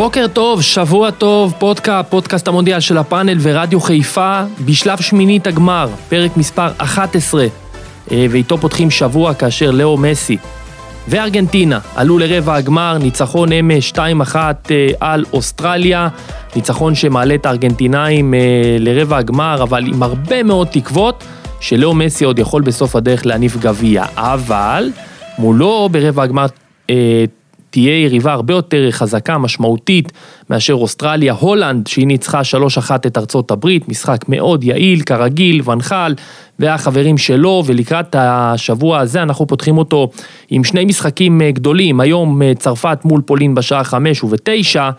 בוקר טוב, שבוע טוב, פודקאסט, פודקאסט המונדיאל של הפאנל ורדיו חיפה, בשלב שמינית הגמר, פרק מספר 11, אה, ואיתו פותחים שבוע כאשר לאו מסי וארגנטינה עלו לרבע הגמר, ניצחון אמש 2-1 אה, על אוסטרליה, ניצחון שמעלה את הארגנטינאים אה, לרבע הגמר, אבל עם הרבה מאוד תקוות שלאו מסי עוד יכול בסוף הדרך להניף גביע, אבל מולו ברבע הגמר תהיה יריבה הרבה יותר חזקה, משמעותית, מאשר אוסטרליה, הולנד, שהיא ניצחה 3-1 את ארצות הברית, משחק מאוד יעיל, כרגיל, ונחל, והחברים שלו, ולקראת השבוע הזה אנחנו פותחים אותו עם שני משחקים אה, גדולים, היום אה, צרפת מול פולין בשעה 5 ובתשע,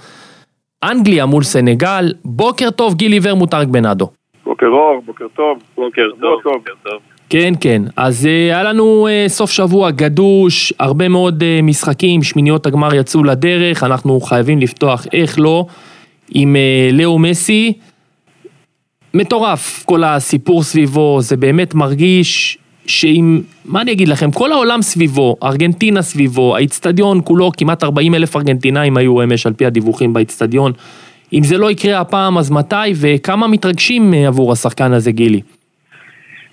אנגליה מול סנגל, בוקר טוב גילי ורמוטרק בנאדו. בוקר אור, בוקר טוב. בוקר טוב, בוקר טוב. כן, כן. אז uh, היה לנו uh, סוף שבוע גדוש, הרבה מאוד uh, משחקים, שמיניות הגמר יצאו לדרך, אנחנו חייבים לפתוח, איך לא, עם לאו מסי. מטורף, כל הסיפור סביבו, זה באמת מרגיש שאם, מה אני אגיד לכם, כל העולם סביבו, ארגנטינה סביבו, האיצטדיון כולו, כמעט 40 אלף ארגנטינאים היו אמש על פי הדיווחים באיצטדיון. אם זה לא יקרה הפעם, אז מתי וכמה מתרגשים עבור השחקן הזה, גילי?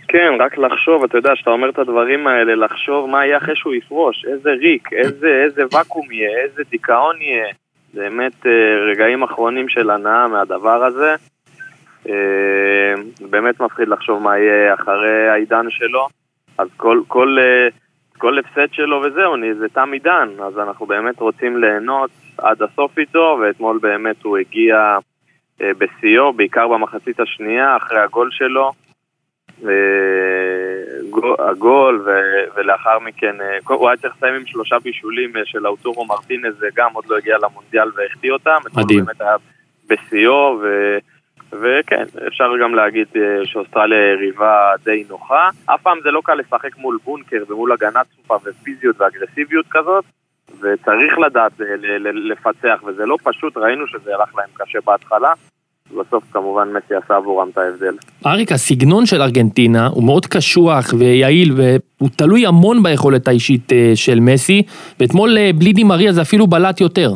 כן, רק לחשוב, אתה יודע, שאתה אומר את הדברים האלה, לחשוב מה יהיה אחרי שהוא יפרוש, איזה ריק, איזה, איזה ואקום יהיה, איזה דיכאון יהיה. באמת אה, רגעים אחרונים של הנאה מהדבר הזה. אה, באמת מפחיד לחשוב מה יהיה אחרי העידן שלו. אז כל, כל, אה, כל הפסד שלו וזהו, זה תם עידן. אז אנחנו באמת רוצים ליהנות עד הסוף איתו, ואתמול באמת הוא הגיע בשיאו, בעיקר במחצית השנייה, אחרי הגול שלו. הגול, ולאחר מכן, אה, הוא היה צריך לסיים עם שלושה בישולים אה, של האוטורו מרטינז, זה גם עוד לא הגיע למונדיאל והחטיא אותם. מדהים. באמת היה בשיאו, וכן, אפשר גם להגיד אה, שאוסטרליה יריבה די נוחה. אף פעם זה לא קל לשחק מול בונקר ומול הגנה צופה ופיזיות ואגרסיביות כזאת, וצריך לדעת לפצח, וזה לא פשוט, ראינו שזה הלך להם קשה בהתחלה. בסוף כמובן מסי עשה עבורם את ההבדל. אריק, הסגנון של ארגנטינה הוא מאוד קשוח ויעיל והוא תלוי המון ביכולת האישית אה, של מסי, ואתמול אה, בלי דימריה זה אפילו בלט יותר.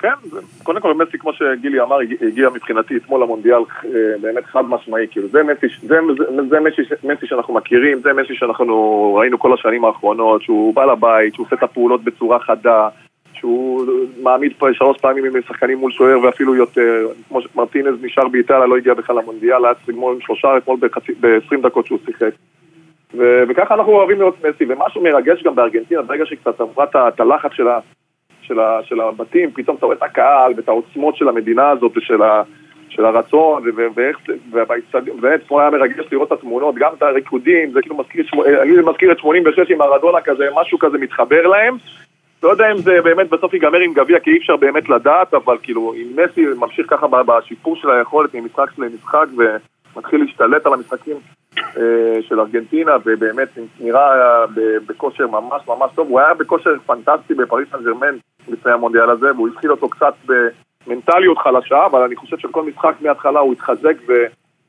כן, קודם כל מסי כמו שגילי אמר הגיע מבחינתי אתמול למונדיאל אה, באמת חד משמעי, כאילו זה מסי, זה, זה, זה מסי, מסי שאנחנו מכירים, זה מסי שאנחנו ראינו כל השנים האחרונות, שהוא בא לבית, שהוא עושה את הפעולות בצורה חדה, שהוא מעמיד פה שלוש פעמים עם שחקנים מול שוער ואפילו יותר, כמו שמרטינז נשאר באיטליה, לא הגיע בכלל למונדיאל, היה צריך לגמור עם שלושה אתמול ב-20 דקות שהוא שיחק. ו- וככה אנחנו אוהבים לראות מסי, ומשהו מרגש גם בארגנטינה, ברגע שקצת עברה את הלחץ של, ה- של, ה- של הבתים, פתאום אתה רואה את הקהל ואת העוצמות של המדינה הזאת ושל ה- של הרצון, ואיך פה היה מרגש לראות את התמונות, גם את הריקודים, זה כאילו מזכיר, אני מזכיר את 86 עם ארדונה כזה, משהו כזה מתחבר להם, לא יודע אם זה באמת בסוף ייגמר עם גביע, כי אי אפשר באמת לדעת, אבל כאילו, אם מסי ממשיך ככה בשיפור של היכולת ממשחק למשחק ומתחיל להשתלט על המשחקים אה, של ארגנטינה, ובאמת נראה בכושר ממש ממש טוב. הוא היה בכושר פנטסטי בפריס סן ג'רמן לפני המונדיאל הזה, והוא התחיל אותו קצת במנטליות חלשה, אבל אני חושב שכל משחק מההתחלה הוא התחזק ו...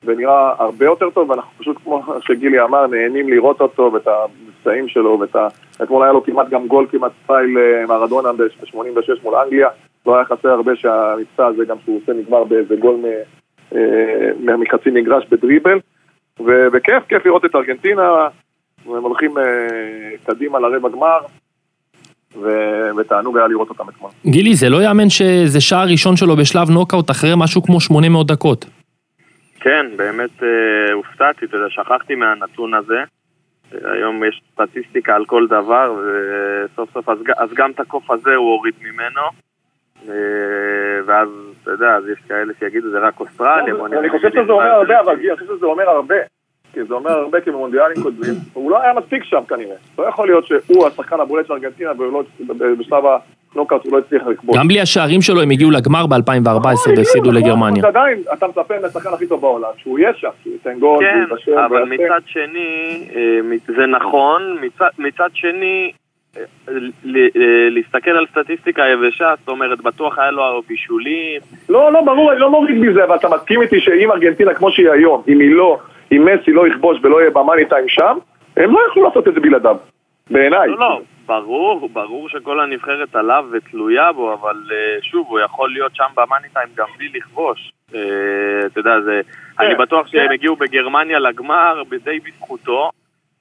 ונראה הרבה יותר טוב, ואנחנו פשוט, כמו שגילי אמר, נהנים לראות אותו ואת המבצעים שלו, ואת ה... אתמול היה לו כמעט גם גול כמעט סטייל אה, מרדונה ב-86 מול אנגליה, לא היה חסר הרבה שהמבצע הזה, גם שהוא עושה נגמר באיזה גול אה, מחצי מגרש בדריבל, וכיף, כיף לראות את ארגנטינה, והם הולכים אה, קדימה לרבע גמר. ותענוג היה לראות אותם אתמול. גילי, זה לא יאמן שזה שער ראשון שלו בשלב נוקאוט אחרי משהו כמו 800 דקות. כן, באמת אה, הופתעתי, אתה יודע, שכחתי מהנתון הזה. היום יש סטטיסטיקה על כל דבר, וסוף סוף, אז, אז גם את הקוף הזה הוא הוריד ממנו. אה, ואז, אתה יודע, אז יש כאלה שיגידו זה רק אוסטרליה. אני חושב שזה אומר הרבה, אבל אני חושב שזה אומר הרבה. כי זה אומר הרבה כי במונדיאלים קודמים, הוא לא היה מספיק שם כנראה. לא יכול להיות שהוא השחקן הבולט של ארגנטינה ובשלב הנוקאוט הוא לא הצליח לכבוש. גם בלי השערים שלו הם הגיעו לגמר ב-2014 והפסידו לגרמניה. עדיין, אתה מצפה מהשחקן הכי טוב בעולם, שהוא יהיה שם, שהוא ייתן גול, כן, אבל מצד שני, אה, זה נכון, מצד שני, אה, אה, להסתכל על סטטיסטיקה יבשה, זאת אומרת, בטוח היה לו בישולים. לא, לא, ברור, אני לא מוריד מזה, אבל אתה מסכים איתי שאם ארגנטינה כמו שהיא היום, אם היא לא, אם מסי לא יכבוש ולא יהיה במאני טיים שם, הם לא יכלו לעשות את זה בלעדיו, בעיניי. לא, לא, ברור, ברור שכל הנבחרת עליו ותלויה בו, אבל uh, שוב, הוא יכול להיות שם במאני טיים גם בלי לכבוש. Uh, אתה יודע, זה... כן, אני בטוח שהם כן. הגיעו בגרמניה לגמר די בזכותו,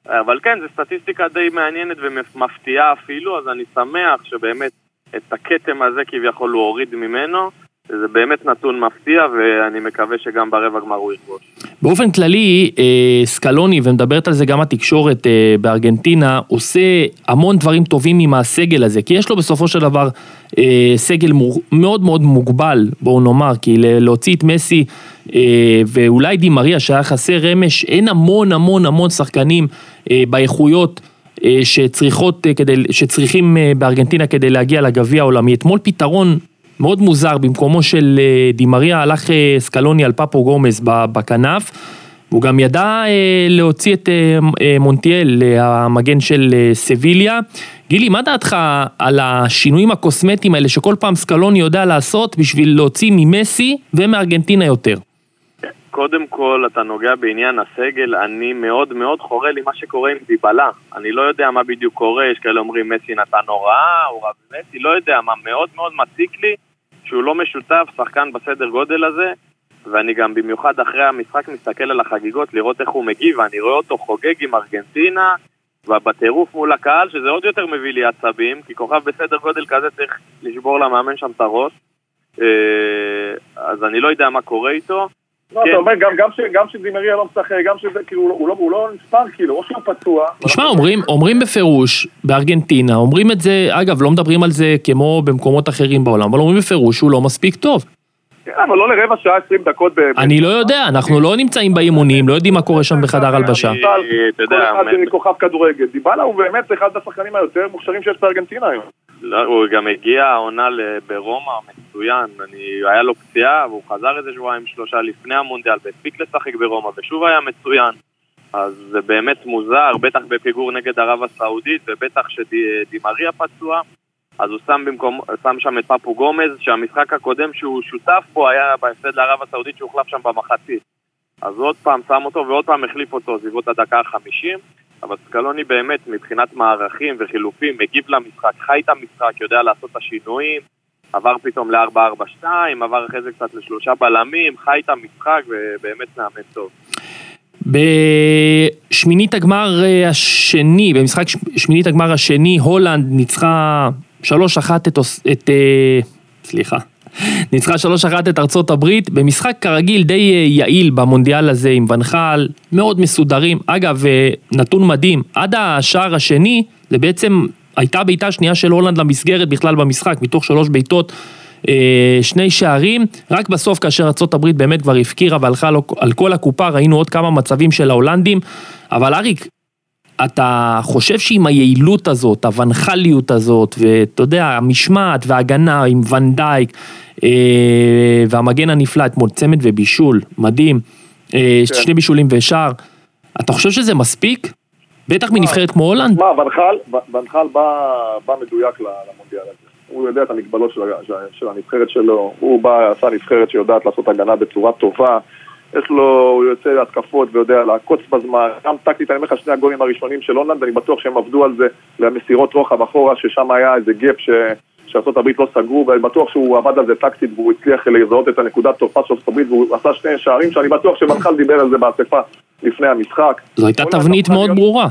אבל כן, זו סטטיסטיקה די מעניינת ומפתיעה אפילו, אז אני שמח שבאמת את הכתם הזה כביכול הוא הוריד ממנו. זה באמת נתון מפתיע, ואני מקווה שגם ברבע גמר הוא יכבוש. באופן כללי, אה, סקלוני, ומדברת על זה גם התקשורת אה, בארגנטינה, עושה המון דברים טובים עם הסגל הזה, כי יש לו בסופו של דבר אה, סגל מאוד מאוד מוגבל, בואו נאמר, כי להוציא את מסי ואולי דימריה שהיה חסר רמש, אין המון המון המון שחקנים באיכויות. שצריכות, שצריכים בארגנטינה כדי להגיע לגביע העולמי. אתמול פתרון מאוד מוזר, במקומו של אה, דימריה הלך אה, סקלוני על פפו גומז בכנף. הוא גם ידע אה, להוציא את מונטיאל, המגן של סביליה. גילי, מה דעתך על השינויים הקוסמטיים האלה שכל פעם סקלוני יודע לעשות בשביל להוציא ממסי ומארגנטינה יותר? קודם כל, אתה נוגע בעניין הסגל, אני מאוד מאוד חורה לי מה שקורה עם דיבלה. אני לא יודע מה בדיוק קורה, יש כאלה אומרים מסי נתן הוראה, הוא רב מסי, לא יודע מה, מאוד מאוד מציק לי שהוא לא משותף, שחקן בסדר גודל הזה, ואני גם במיוחד אחרי המשחק מסתכל על החגיגות לראות איך הוא מגיב, ואני רואה אותו חוגג עם ארגנטינה, ובטירוף מול הקהל, שזה עוד יותר מביא לי עצבים, כי כוכב בסדר גודל כזה צריך לשבור למאמן שם את הראש. אה, אז אני לא יודע מה קורה איתו. לא, אתה כן. אומר, גם שדימריה לא משחק, גם שזה, כאילו, הוא לא, לא נספר, כאילו, או שהוא פצוע. תשמע, אומרים בפירוש, בארגנטינה, אומרים את זה, אגב, לא מדברים על זה כמו במקומות אחרים בעולם, אבל אומרים בפירוש שהוא לא מספיק טוב. כן, אבל לא לרבע שעה, עשרים דקות. אני לא יודע, אנחנו לא נמצאים באימונים, לא יודעים מה קורה שם בחדר הלבשה. כל אחד כוכב כדורגל. דיבלה הוא באמת אחד השחקנים היותר מוכשרים שיש בארגנטינה היום. לא, הוא גם הגיע העונה ברומא, מצוין. אני, היה לו פציעה, והוא חזר איזה שבועיים שלושה לפני המונדיאל, והספיק לשחק ברומא, ושוב היה מצוין. אז זה באמת מוזר, בטח בפיגור נגד ערב הסעודית, ובטח שדימריה פצוע. אז הוא שם, במקום, שם שם את פפו גומז, שהמשחק הקודם שהוא שותף בו היה בהפסד לערב הסעודית שהוחלף שם במחצית. אז עוד פעם שם אותו ועוד פעם החליף אותו סביבות הדקה ה-50. אבל סקלוני באמת, מבחינת מערכים וחילופים, מגיב למשחק, חי את המשחק, יודע לעשות את השינויים, עבר פתאום ל-4-4-2, עבר אחרי זה קצת לשלושה בלמים, חי את המשחק ובאמת מאמן טוב. בשמינית הגמר אה, השני, במשחק שמינית הגמר השני, הולנד ניצחה 3-1 את, אה, סליחה, ניצחה 3-1 את ארצות הברית, במשחק כרגיל די אה, יעיל במונדיאל הזה עם ונחל, מאוד מסודרים. אגב, אה, נתון מדהים, עד השער השני, זה בעצם הייתה בעיטה שנייה של הולנד למסגרת בכלל במשחק, מתוך שלוש בעיטות. אה, שני שערים, רק בסוף כאשר ארה"ב באמת כבר הפקירה והלכה על כל הקופה, ראינו עוד כמה מצבים של ההולנדים, אבל אריק, אתה חושב שעם היעילות הזאת, הוונחליות הזאת, ואתה יודע, המשמעת וההגנה עם ונדייק, אה, והמגן הנפלא אתמול, צמד ובישול, מדהים, אה, כן. שני בישולים ושער, אתה חושב שזה מספיק? בטח מנבחרת כמו הולנד? מה, ונחל בא מדויק למונדיאל הזה. הוא יודע את המגבלות של הנבחרת שלו, הוא בא, עשה נבחרת שיודעת לעשות הגנה בצורה טובה. יש לו, הוא יוצא להתקפות ויודע לעקוץ בזמן, גם טקטית, אני אומר לך, שני הגולים הראשונים של הולנד, אני בטוח שהם עבדו על זה למסירות רוחב אחורה, ששם היה איזה gap ש... שארה"ב לא סגרו, ואני בטוח שהוא עבד על זה טקטית והוא הצליח לזהות את הנקודת תורפה של ארה"ב והוא עשה שני שערים שאני בטוח שמנחל דיבר על זה באספה לפני המשחק. זו הייתה תבנית מאוד להיות, ברורה.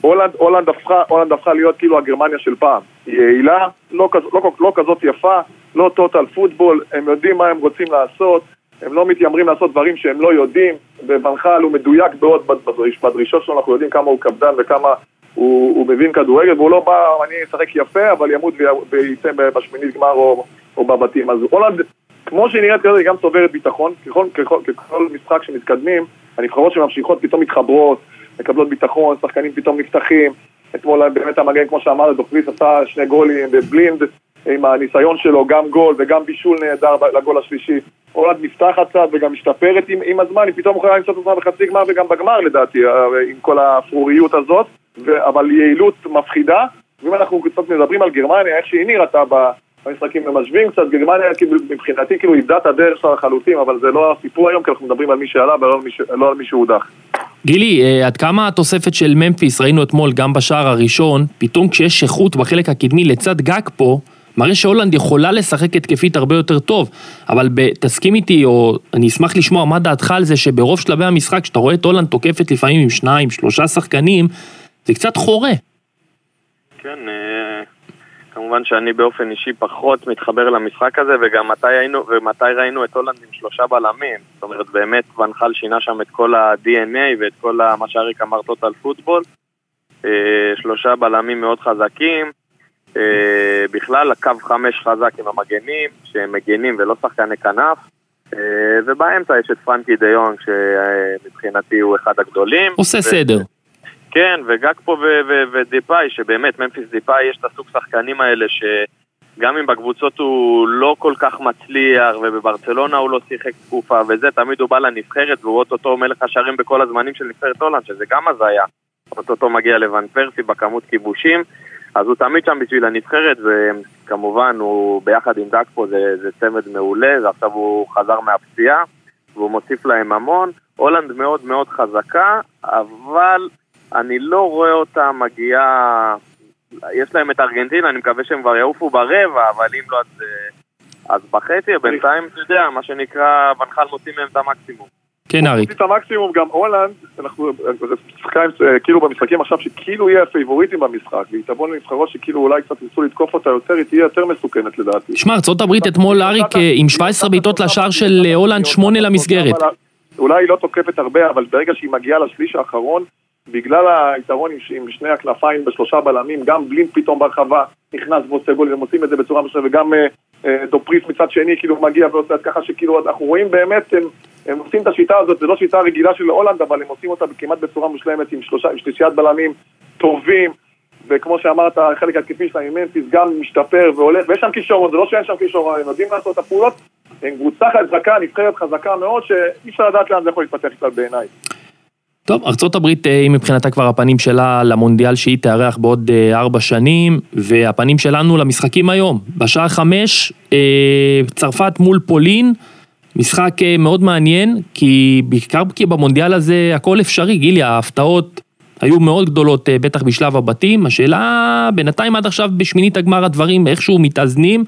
הולנד, הולנד, הפכה, הולנד הפכה להיות כאילו הגרמניה של פעם. היא יעילה, לא, לא, לא כזאת יפה, לא total football, הם יודעים מה הם רוצים לעשות, הם לא מתיימרים לעשות דברים שהם לא יודעים, ו-ואן חאל הוא מדויק מאוד בדרישות שלו, אנחנו יודעים כמה הוא קפדן וכמה הוא, הוא מבין כדורגל, והוא לא בא, אני אשחק יפה, אבל ימות וייצא בשמינית גמר או, או בבתים. אז הולנד, כמו שהיא נראית כרגע, היא גם צוברת ביטחון, ככל, ככל, ככל משחק שמתקדמים, הנבחרות שממשיכות פתאום מתחברות, מקבלות ביטחון, שחקנים פתאום נפתחים. אתמול באמת המגן, כמו שאמרת, דומפריס עשה שני גולים, ובלינד עם הניסיון שלו, גם גול וגם בישול נהדר לגול השלישי. הולנד נפתחת קצת וגם משתפרת עם, עם הזמן, היא פתאום יכולה למצוא את עצמה בחצי גמר וגם בגמר לדעתי, אה, עם כל האפרוריות הזאת, ו, אבל יעילות מפחידה. ואם אנחנו קצת מדברים על גרמניה, איך שהיא נראתה במשחקים ומשווים קצת, גרמניה כאילו, מבחינתי כאילו איבדה את הדרך שלה לחלוטין, אבל זה לא הסיפור היום, כי אנחנו מדברים על מי שעלה ולא על מי, לא שהודח. גילי, אה, עד כמה התוספת של ממפיס, ראינו אתמול גם בשער הראשון, פתאום כשיש איכות בחלק הקדמי לצד גג פה, מראה שהולנד יכולה לשחק התקפית הרבה יותר טוב, אבל תסכים איתי, או אני אשמח לשמוע מה דעתך על זה שברוב שלבי המשחק, כשאתה רואה את הולנד תוקפת לפעמים עם שניים, שלושה שחקנים, זה קצת חורה. כן, אה, כמובן שאני באופן אישי פחות מתחבר למשחק הזה, וגם מתי, היינו, ומתי ראינו את הולנד עם שלושה בלמים. זאת אומרת, באמת ונחל שינה שם את כל ה-DNA ואת כל מה שאריק אמר טוטל פוטבול. אה, שלושה בלמים מאוד חזקים. אה, בכלל, הקו חמש חזק עם המגנים, שהם מגנים ולא שחקני כנף. ובאמצע יש את פרנקי דיון, שמבחינתי הוא אחד הגדולים. עושה סדר. כן, וגג פה ודיפאי, שבאמת, ממפיס דיפאי, יש את הסוג שחקנים האלה שגם אם בקבוצות הוא לא כל כך מצליח, ובברצלונה הוא לא שיחק תקופה וזה, תמיד הוא בא לנבחרת והוא אוטוטו מלך השערים בכל הזמנים של נבחרת הולנד, שזה גם הזיה. אוטוטו מגיע לוואן פרסי בכמות כיבושים, אז הוא תמיד שם בשביל הנבחרת, וכמובן הוא ביחד עם דאקפו זה, זה צמד מעולה, ועכשיו הוא חזר מהפציעה, והוא מוסיף להם המון. הולנד מאוד מאוד חזקה, אבל אני לא רואה אותה מגיעה... יש להם את ארגנטינה, אני מקווה שהם כבר יעופו ברבע, אבל אם לא אז, אה, אז בחצי, בינתיים, אתה יודע, מה שנקרא, ונחל מוציא מהם את המקסימום. כן, אריק. את המקסימום, גם הולנד, אנחנו שחקנים, אה, כאילו במשחקים עכשיו, שכאילו יהיה הפייבוריטים במשחק, והיא תבוא לנבחרות שכאילו אולי קצת ניסו לתקוף אותה יותר, היא תהיה יותר מסוכנת לדעתי. שמע, ארה"ב אתמול, אריק, אה, עם 17 בעיטות לשער של הולנד, 8 למסגרת. אולי היא לא תוקפת הרבה, אבל ברגע שהיא מגיעה לשליש האחרון, בגלל היתרון עם, עם שני הכנפיים בשלושה בלמים, גם בלינק פתאום ברחבה נכנס ועושה גול, והם עושים את זה בצורה מסוימת, וגם אה, אה, דופריס מצד שני כאילו מגיע ועושה את ככה שכאילו אנחנו רואים באמת, הם, הם עושים את השיטה הזאת, זו לא שיטה רגילה של הולנד, אבל הם עושים אותה כמעט בצורה מושלמת עם שלושה, עם שלישיית בלמים טובים, וכמו שאמרת, החלק התקפי שלהם עם מנטיס גם משתפר והולך, ויש שם כישרון, זה לא שאין שם כישרון, הם יודעים לעשות את הפעולות, הם קבוצה חזקה, נבחרת חזקה מאוד, שאי אפשר לדעת לאן זה יכול להתפתח בכלל בעיניי. טוב, ארה"ב אה, היא מבחינתה כבר הפנים שלה למונדיאל שהיא תארח בעוד אה, ארבע שנים, והפנים שלנו למשחקים היום. בשעה חמש, אה, צרפת מול פולין, משחק מאוד מעניין, כי בעיקר כי במונדיאל הזה הכל אפשרי, גילי, ההפתעות היו מאוד גדולות, בטח בשלב הבתים. השאלה, בינתיים עד עכשיו בשמינית הגמר הדברים איכשהו מתאזנים,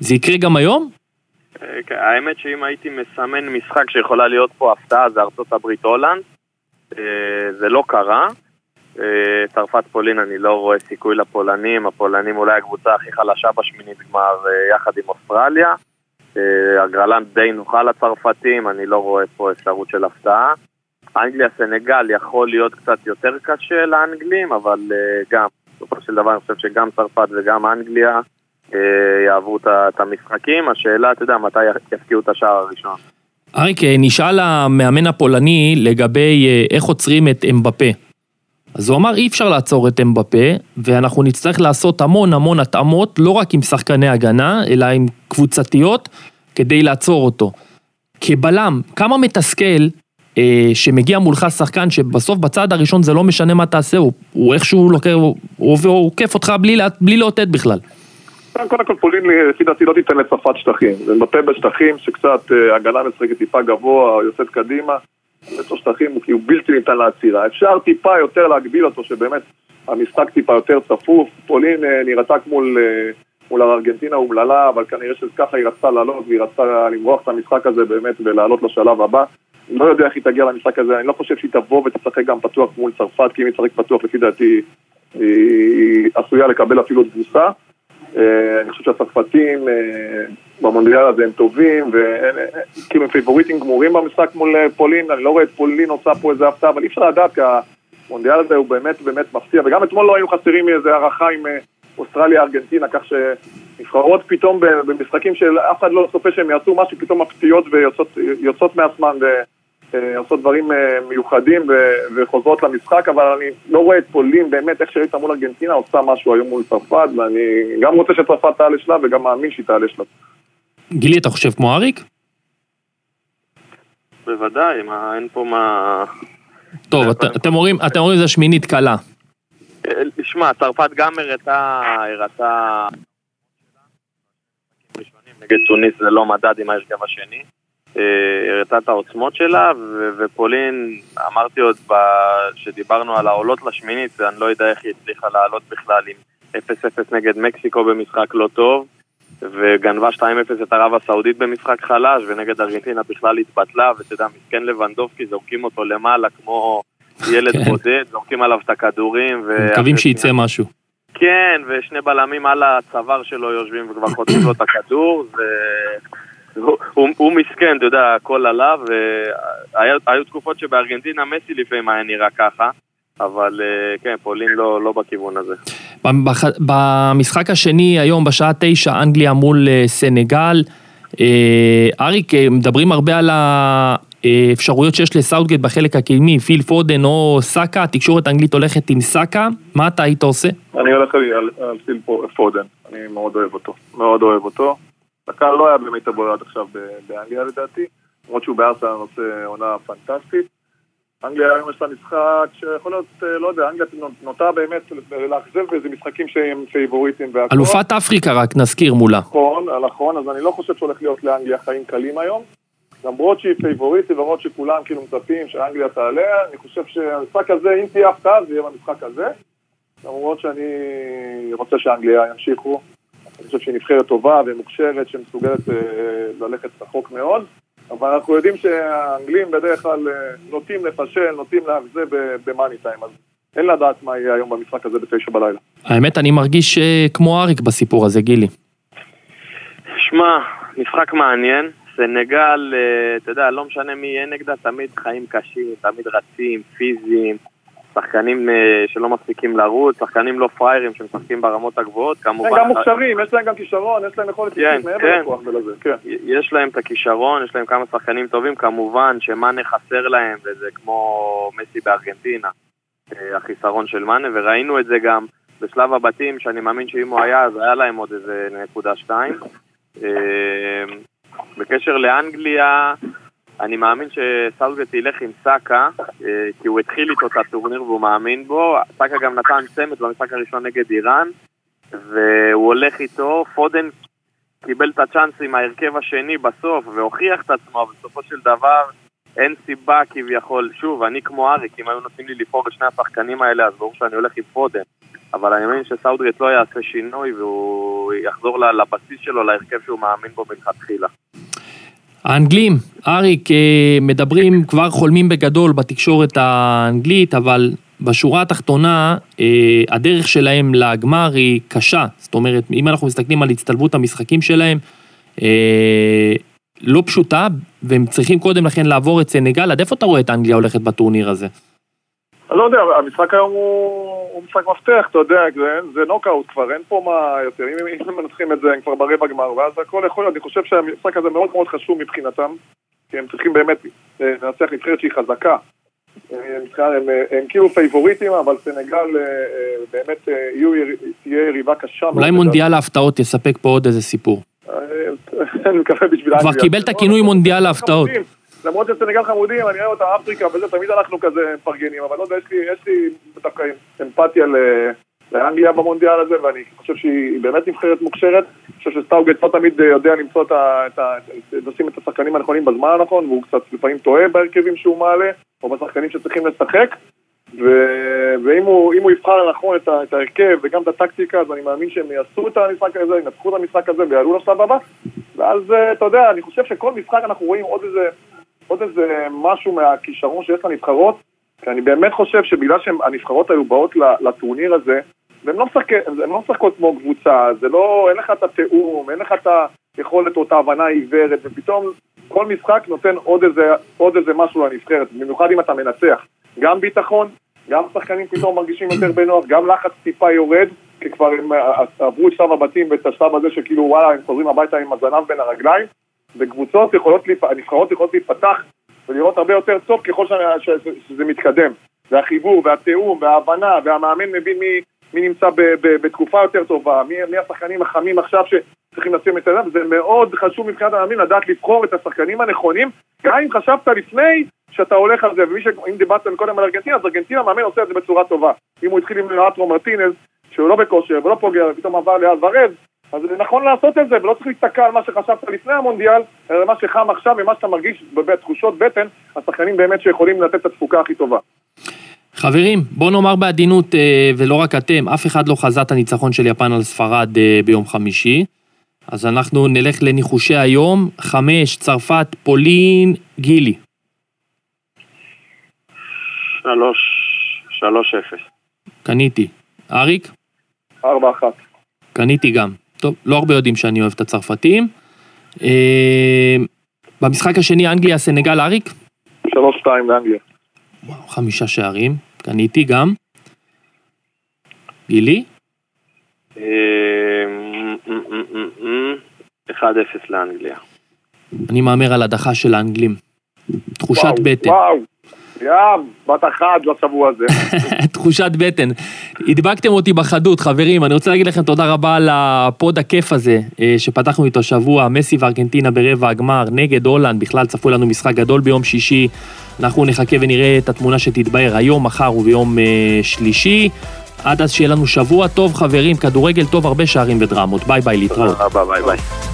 זה יקרה גם היום? כן, האמת שאם הייתי מסמן משחק שיכולה להיות פה הפתעה זה ארצות הברית הולנד זה לא קרה. אה, צרפת פולין אני לא רואה סיכוי לפולנים, הפולנים אולי הקבוצה הכי חלשה בשמינית גמר אה, יחד עם אוסטרליה. הגרלנד די נוחה לצרפתים, אני לא רואה פה אפשרות של הפתעה. אנגליה סנגל יכול להיות קצת יותר קשה לאנגלים, אבל גם, בסופו של דבר אני חושב שגם צרפת וגם אנגליה יעברו את המשחקים. השאלה, אתה יודע, מתי יפקיעו את השער הראשון. אריק, אה, נשאל המאמן הפולני לגבי אה, איך עוצרים את אמבפה. אז הוא אמר אי אפשר לעצור את אמבפה, ואנחנו נצטרך לעשות המון המון התאמות, לא רק עם שחקני הגנה, אלא עם קבוצתיות, כדי לעצור אותו. כבלם, כמה מתסכל אה, שמגיע מולך שחקן שבסוף בצד הראשון זה לא משנה מה תעשה, הוא, הוא איכשהו לוקח, הוא עוקף אותך בלי, בלי לאותת בכלל. קודם כל פולין לפי דעתי לא תיתן לצרפת שטחים, זה מפה בשטחים שקצת אה, הגנה משחקת טיפה גבוה, יוצאת קדימה, יש לו שטחים כי הוא בלתי ניתן לעצירה. אפשר טיפה יותר להגביל אותו, שבאמת המשחק טיפה יותר צפוף, פולין אה, נראתה מול, אה, מול ארגנטינה אומללה, אבל כנראה שככה היא רצתה לעלות והיא רצתה למרוח את המשחק הזה באמת ולעלות לשלב הבא. לא יודע איך היא תגיע למשחק הזה, אני לא חושב שהיא תבוא ותשחק גם פתוח מול צרפת, כי אם היא תשחק פתוח לפי דעתי היא עשויה לקבל אפילו תבוסה. אה, אני חושב שהצרפתים אה, במונדיאל הזה הם טובים, וכאילו הם פיבוריטים גמורים במשחק מול אה, פולין, אני לא רואה את פולין עושה פה איזה הפתעה, אבל אי אפשר לדעת, כי המונדיאל הזה הוא באמת באמת מפתיע, וגם אתמול לא היינו חסרים מאיזה הערכה עם אוסטרליה-ארגנטינה, כך שנבחרות פתאום במשחקים שאף אחד לא צופה שהם יעשו משהו, פתאום מפתיעות ויוצאות מעצמן. אה, עושות דברים אה, מיוחדים וחוזרות למשחק, אבל אני לא רואה את פולין באמת, איך שהייתה מול ארגנטינה, עושה משהו היום מול צרפת, ואני גם רוצה שצרפת תעלה שלב וגם מאמין שהיא תעלה שלב. גילי, אתה חושב כמו אריק? בוודאי, מה, אין פה מה... טוב, אתם אומרים, אתם אומרים זה שמינית קלה. אה, שמע, צרפת גם הראתה, הראתה... נגד טוניס זה לא מדד עם ההרכב השני. הראתה את העוצמות שלה, ופולין, אמרתי עוד כשדיברנו על העולות לשמינית, ואני לא יודע איך היא הצליחה לעלות בכלל עם 0-0 נגד מקסיקו במשחק לא טוב, וגנבה 2-0 את ערב הסעודית במשחק חלש, ונגד ארגנטינה בכלל התבטלה, ואתה יודע, מסכן לבנדובסקי, זורקים אותו למעלה כמו ילד כן. בודד, זורקים עליו את הכדורים. מקווים שייצא משהו. כן, ושני בלמים על הצוואר שלו יושבים וכבר חוטפים לו את הכדור, ו... הוא, הוא, הוא מסכן, אתה יודע, הכל עליו, והיו תקופות שבארגנטינה מסי לפעמים היה נראה ככה, אבל אה, כן, פולין לא, לא בכיוון הזה. במשחק השני, היום בשעה תשע, אנגליה מול אה, סנגל. אה, אריק, מדברים הרבה על האפשרויות שיש לסאוטגייט בחלק הקדמי, פיל פודן או סאקה, התקשורת האנגלית הולכת עם סאקה, מה אתה היית עושה? אני הולך על, על פיל פודן, אני מאוד אוהב אותו, מאוד אוהב אותו. סאקה לא היה באמת הבוער עד עכשיו באנגליה לדעתי, למרות שהוא בארסנל עושה עונה פנטסטית. אנגליה היום יש לה משחק שיכול להיות, אה, לא יודע, אנגליה נוטה באמת לאכזב באיזה משחקים שהם פייבוריטים והכל. אלופת אפריקה רק, נזכיר מולה. נכון, נכון, אז אני לא חושב שהולך להיות לאנגליה חיים קלים היום. למרות שהיא פייבוריטית ולמרות שכולם כאילו מצפים שאנגליה תעלה, אני חושב שהמשחק הזה, אם תהיה הפתעה, זה יהיה במשחק הזה. למרות שאני רוצה שאנגליה ימשיכו. אני חושב שהיא נבחרת טובה ומוכשרת שמסוגלת אה, ללכת רחוק מאוד. אבל אנחנו יודעים שהאנגלים בדרך כלל אה, נוטים לפשל, נוטים לאכזב במאני טיים, אז אין לדעת מה יהיה היום במשחק הזה בתשע בלילה. האמת, אני מרגיש אה, כמו אריק בסיפור הזה, גילי. שמע, משחק מעניין. סנגל, אה, אתה יודע, לא משנה מי יהיה נגדה, תמיד חיים קשים, תמיד רצים, פיזיים. שחקנים אה, שלא מפסיקים לרוץ, שחקנים לא פראיירים שמשחקים ברמות הגבוהות, כמובן... הם גם מוכשרים, יש להם גם כישרון, יש להם יכולת כן, מעבר כן. לכוח ולזה, כן. יש להם את הכישרון, יש להם כמה שחקנים טובים, כמובן שמאנה חסר להם, וזה כמו מסי בארגנטינה, אה, החיסרון של מאנה, וראינו את זה גם בשלב הבתים, שאני מאמין שאם הוא היה, אז היה להם עוד איזה נקודה שתיים. אה, בקשר לאנגליה, אני מאמין שסאוטגט ילך עם סאקה, אה, כי הוא התחיל איתו את הטורניר והוא מאמין בו. סאקה גם נתן צמד במשחק הראשון נגד איראן, והוא הולך איתו. פודן קיבל את הצ'אנס עם ההרכב השני בסוף, והוכיח את עצמו, אבל בסופו של דבר אין סיבה כביכול. שוב, אני כמו אריק, אם היו נותנים לי לבחור את שני השחקנים האלה, אז ברור שאני הולך עם פודן. אבל אני מאמין שסאוטגט לא יעשה שינוי והוא יחזור לבסיס שלו, להרכב שהוא מאמין בו מלכתחילה. האנגלים, אריק, אה, מדברים, כבר חולמים בגדול בתקשורת האנגלית, אבל בשורה התחתונה, אה, הדרך שלהם לגמר היא קשה. זאת אומרת, אם אנחנו מסתכלים על הצטלבות המשחקים שלהם, אה, לא פשוטה, והם צריכים קודם לכן לעבור את סנגל. עד איפה אתה רואה את אנגליה הולכת בטורניר הזה? אני לא יודע, המשחק היום הוא, הוא משחק מפתח, אתה יודע, זה, זה נוקאוט כבר, אין פה מה יותר, אם, אם הם מנצחים את זה, הם כבר ברבע גמר, ואז הכל יכול להיות, אני חושב שהמשחק הזה מאוד מאוד חשוב מבחינתם, כי הם צריכים באמת אה, לנצח נבחרת שהיא חזקה. הם, הם, הם, הם כאילו פייבוריטים, אבל סנגל אה, אה, באמת יהיו, תהיה יריבה קשה. אולי מונדיאל ההפתעות יספק פה עוד איזה סיפור. אני מקווה בשביל כבר קיבל את הכינוי מונדיאל ההפתעות. למרות שסנגל חמודים, אני רואה אותם אפריקה וזה, תמיד אנחנו כזה מפרגנים, אבל לא יודע, יש לי, יש לי דווקא אמפתיה לאנגליה במונדיאל הזה, ואני חושב שהיא באמת נבחרת מוכשרת. אני חושב שסטאוגט לא תמיד יודע למצוא את ה... לשים את השחקנים הנכונים בזמן הנכון, והוא קצת לפעמים טועה בהרכבים שהוא מעלה, או בשחקנים שצריכים לשחק. ו... ואם הוא, הוא יבחר נכון את, ה... את ההרכב וגם את הטקטיקה, אז אני מאמין שהם יעשו את המשחק הזה, ינצחו את המשחק הזה ויעלו לשלב הבא. ואז אה, אתה יודע, אני חושב שכל משחק אנחנו רואים עוד איזה עוד איזה משהו מהכישרון שיש לנבחרות, כי אני באמת חושב שבגלל שהנבחרות היו באות לטורניר הזה, והן לא, משחק, לא משחקות כמו קבוצה, זה לא, אין לך את התיאום, אין לך את היכולת או את ההבנה העיוורת, ופתאום כל משחק נותן עוד איזה, עוד איזה משהו לנבחרת, במיוחד אם אתה מנצח. גם ביטחון, גם שחקנים פתאום מרגישים יותר בנוח, גם לחץ טיפה יורד, כי כבר הם עברו את שלב הבתים ואת השלב הזה שכאילו וואלה הם חוזרים הביתה עם הזנב בין הרגליים, וקבוצות יכולות, הנבחרות יכולות להיפתח ולראות הרבה יותר טוב ככל שזה מתקדם. והחיבור, והתיאום, וההבנה, והמאמן מבין מי, מי נמצא ב, ב, בתקופה יותר טובה, מי, מי השחקנים החמים עכשיו שצריכים לשים את זה, וזה מאוד חשוב מבחינת המאמין לדעת לבחור את השחקנים הנכונים, גם אם חשבת לפני שאתה הולך על זה, ואם דיברת קודם על ארגנטינה, אז ארגנטינה מאמן עושה את זה בצורה טובה. אם הוא התחיל עם לאטרו מרטינז, שהוא לא בכושר ולא פוגע, ופתאום עבר לאלוורז, אז זה נכון לעשות את זה, ולא צריך להסתכל על מה שחשבת לפני המונדיאל, אלא מה שחם עכשיו ומה שאתה מרגיש בתחושות בטן, השחקנים באמת שיכולים לתת את התפוקה הכי טובה. חברים, בוא נאמר בעדינות, אה, ולא רק אתם, אף אחד לא חזה את הניצחון של יפן על ספרד אה, ביום חמישי. אז אנחנו נלך לניחושי היום. חמש, צרפת, פולין, גילי. שלוש, שלוש אפס. קניתי. אריק? ארבע אחת. קניתי גם. טוב, לא הרבה יודעים שאני אוהב את הצרפתים. אה, במשחק השני, אנגליה, סנגל, אריק? שלוש שתיים לאנגליה. וואו, חמישה שערים. קניתי גם. גילי? אה, 1-0 לאנגליה. אני מהמר על הדחה של האנגלים. תחושת בטן. וואו, יא, בת אחת לשבוע הזה. תחושת בטן. הדבקתם אותי בחדות, חברים. אני רוצה להגיד לכם תודה רבה על הפוד הכיף הזה, אה, שפתחנו איתו שבוע. מסי וארגנטינה ברבע הגמר, נגד הולנד. בכלל צפוי לנו משחק גדול ביום שישי. אנחנו נחכה ונראה את התמונה שתתבהר היום, מחר וביום אה, שלישי. עד אז שיהיה לנו שבוע טוב, חברים. כדורגל טוב, הרבה שערים ודרמות. ביי ביי, להתראות. תודה רבה, ביי ביי.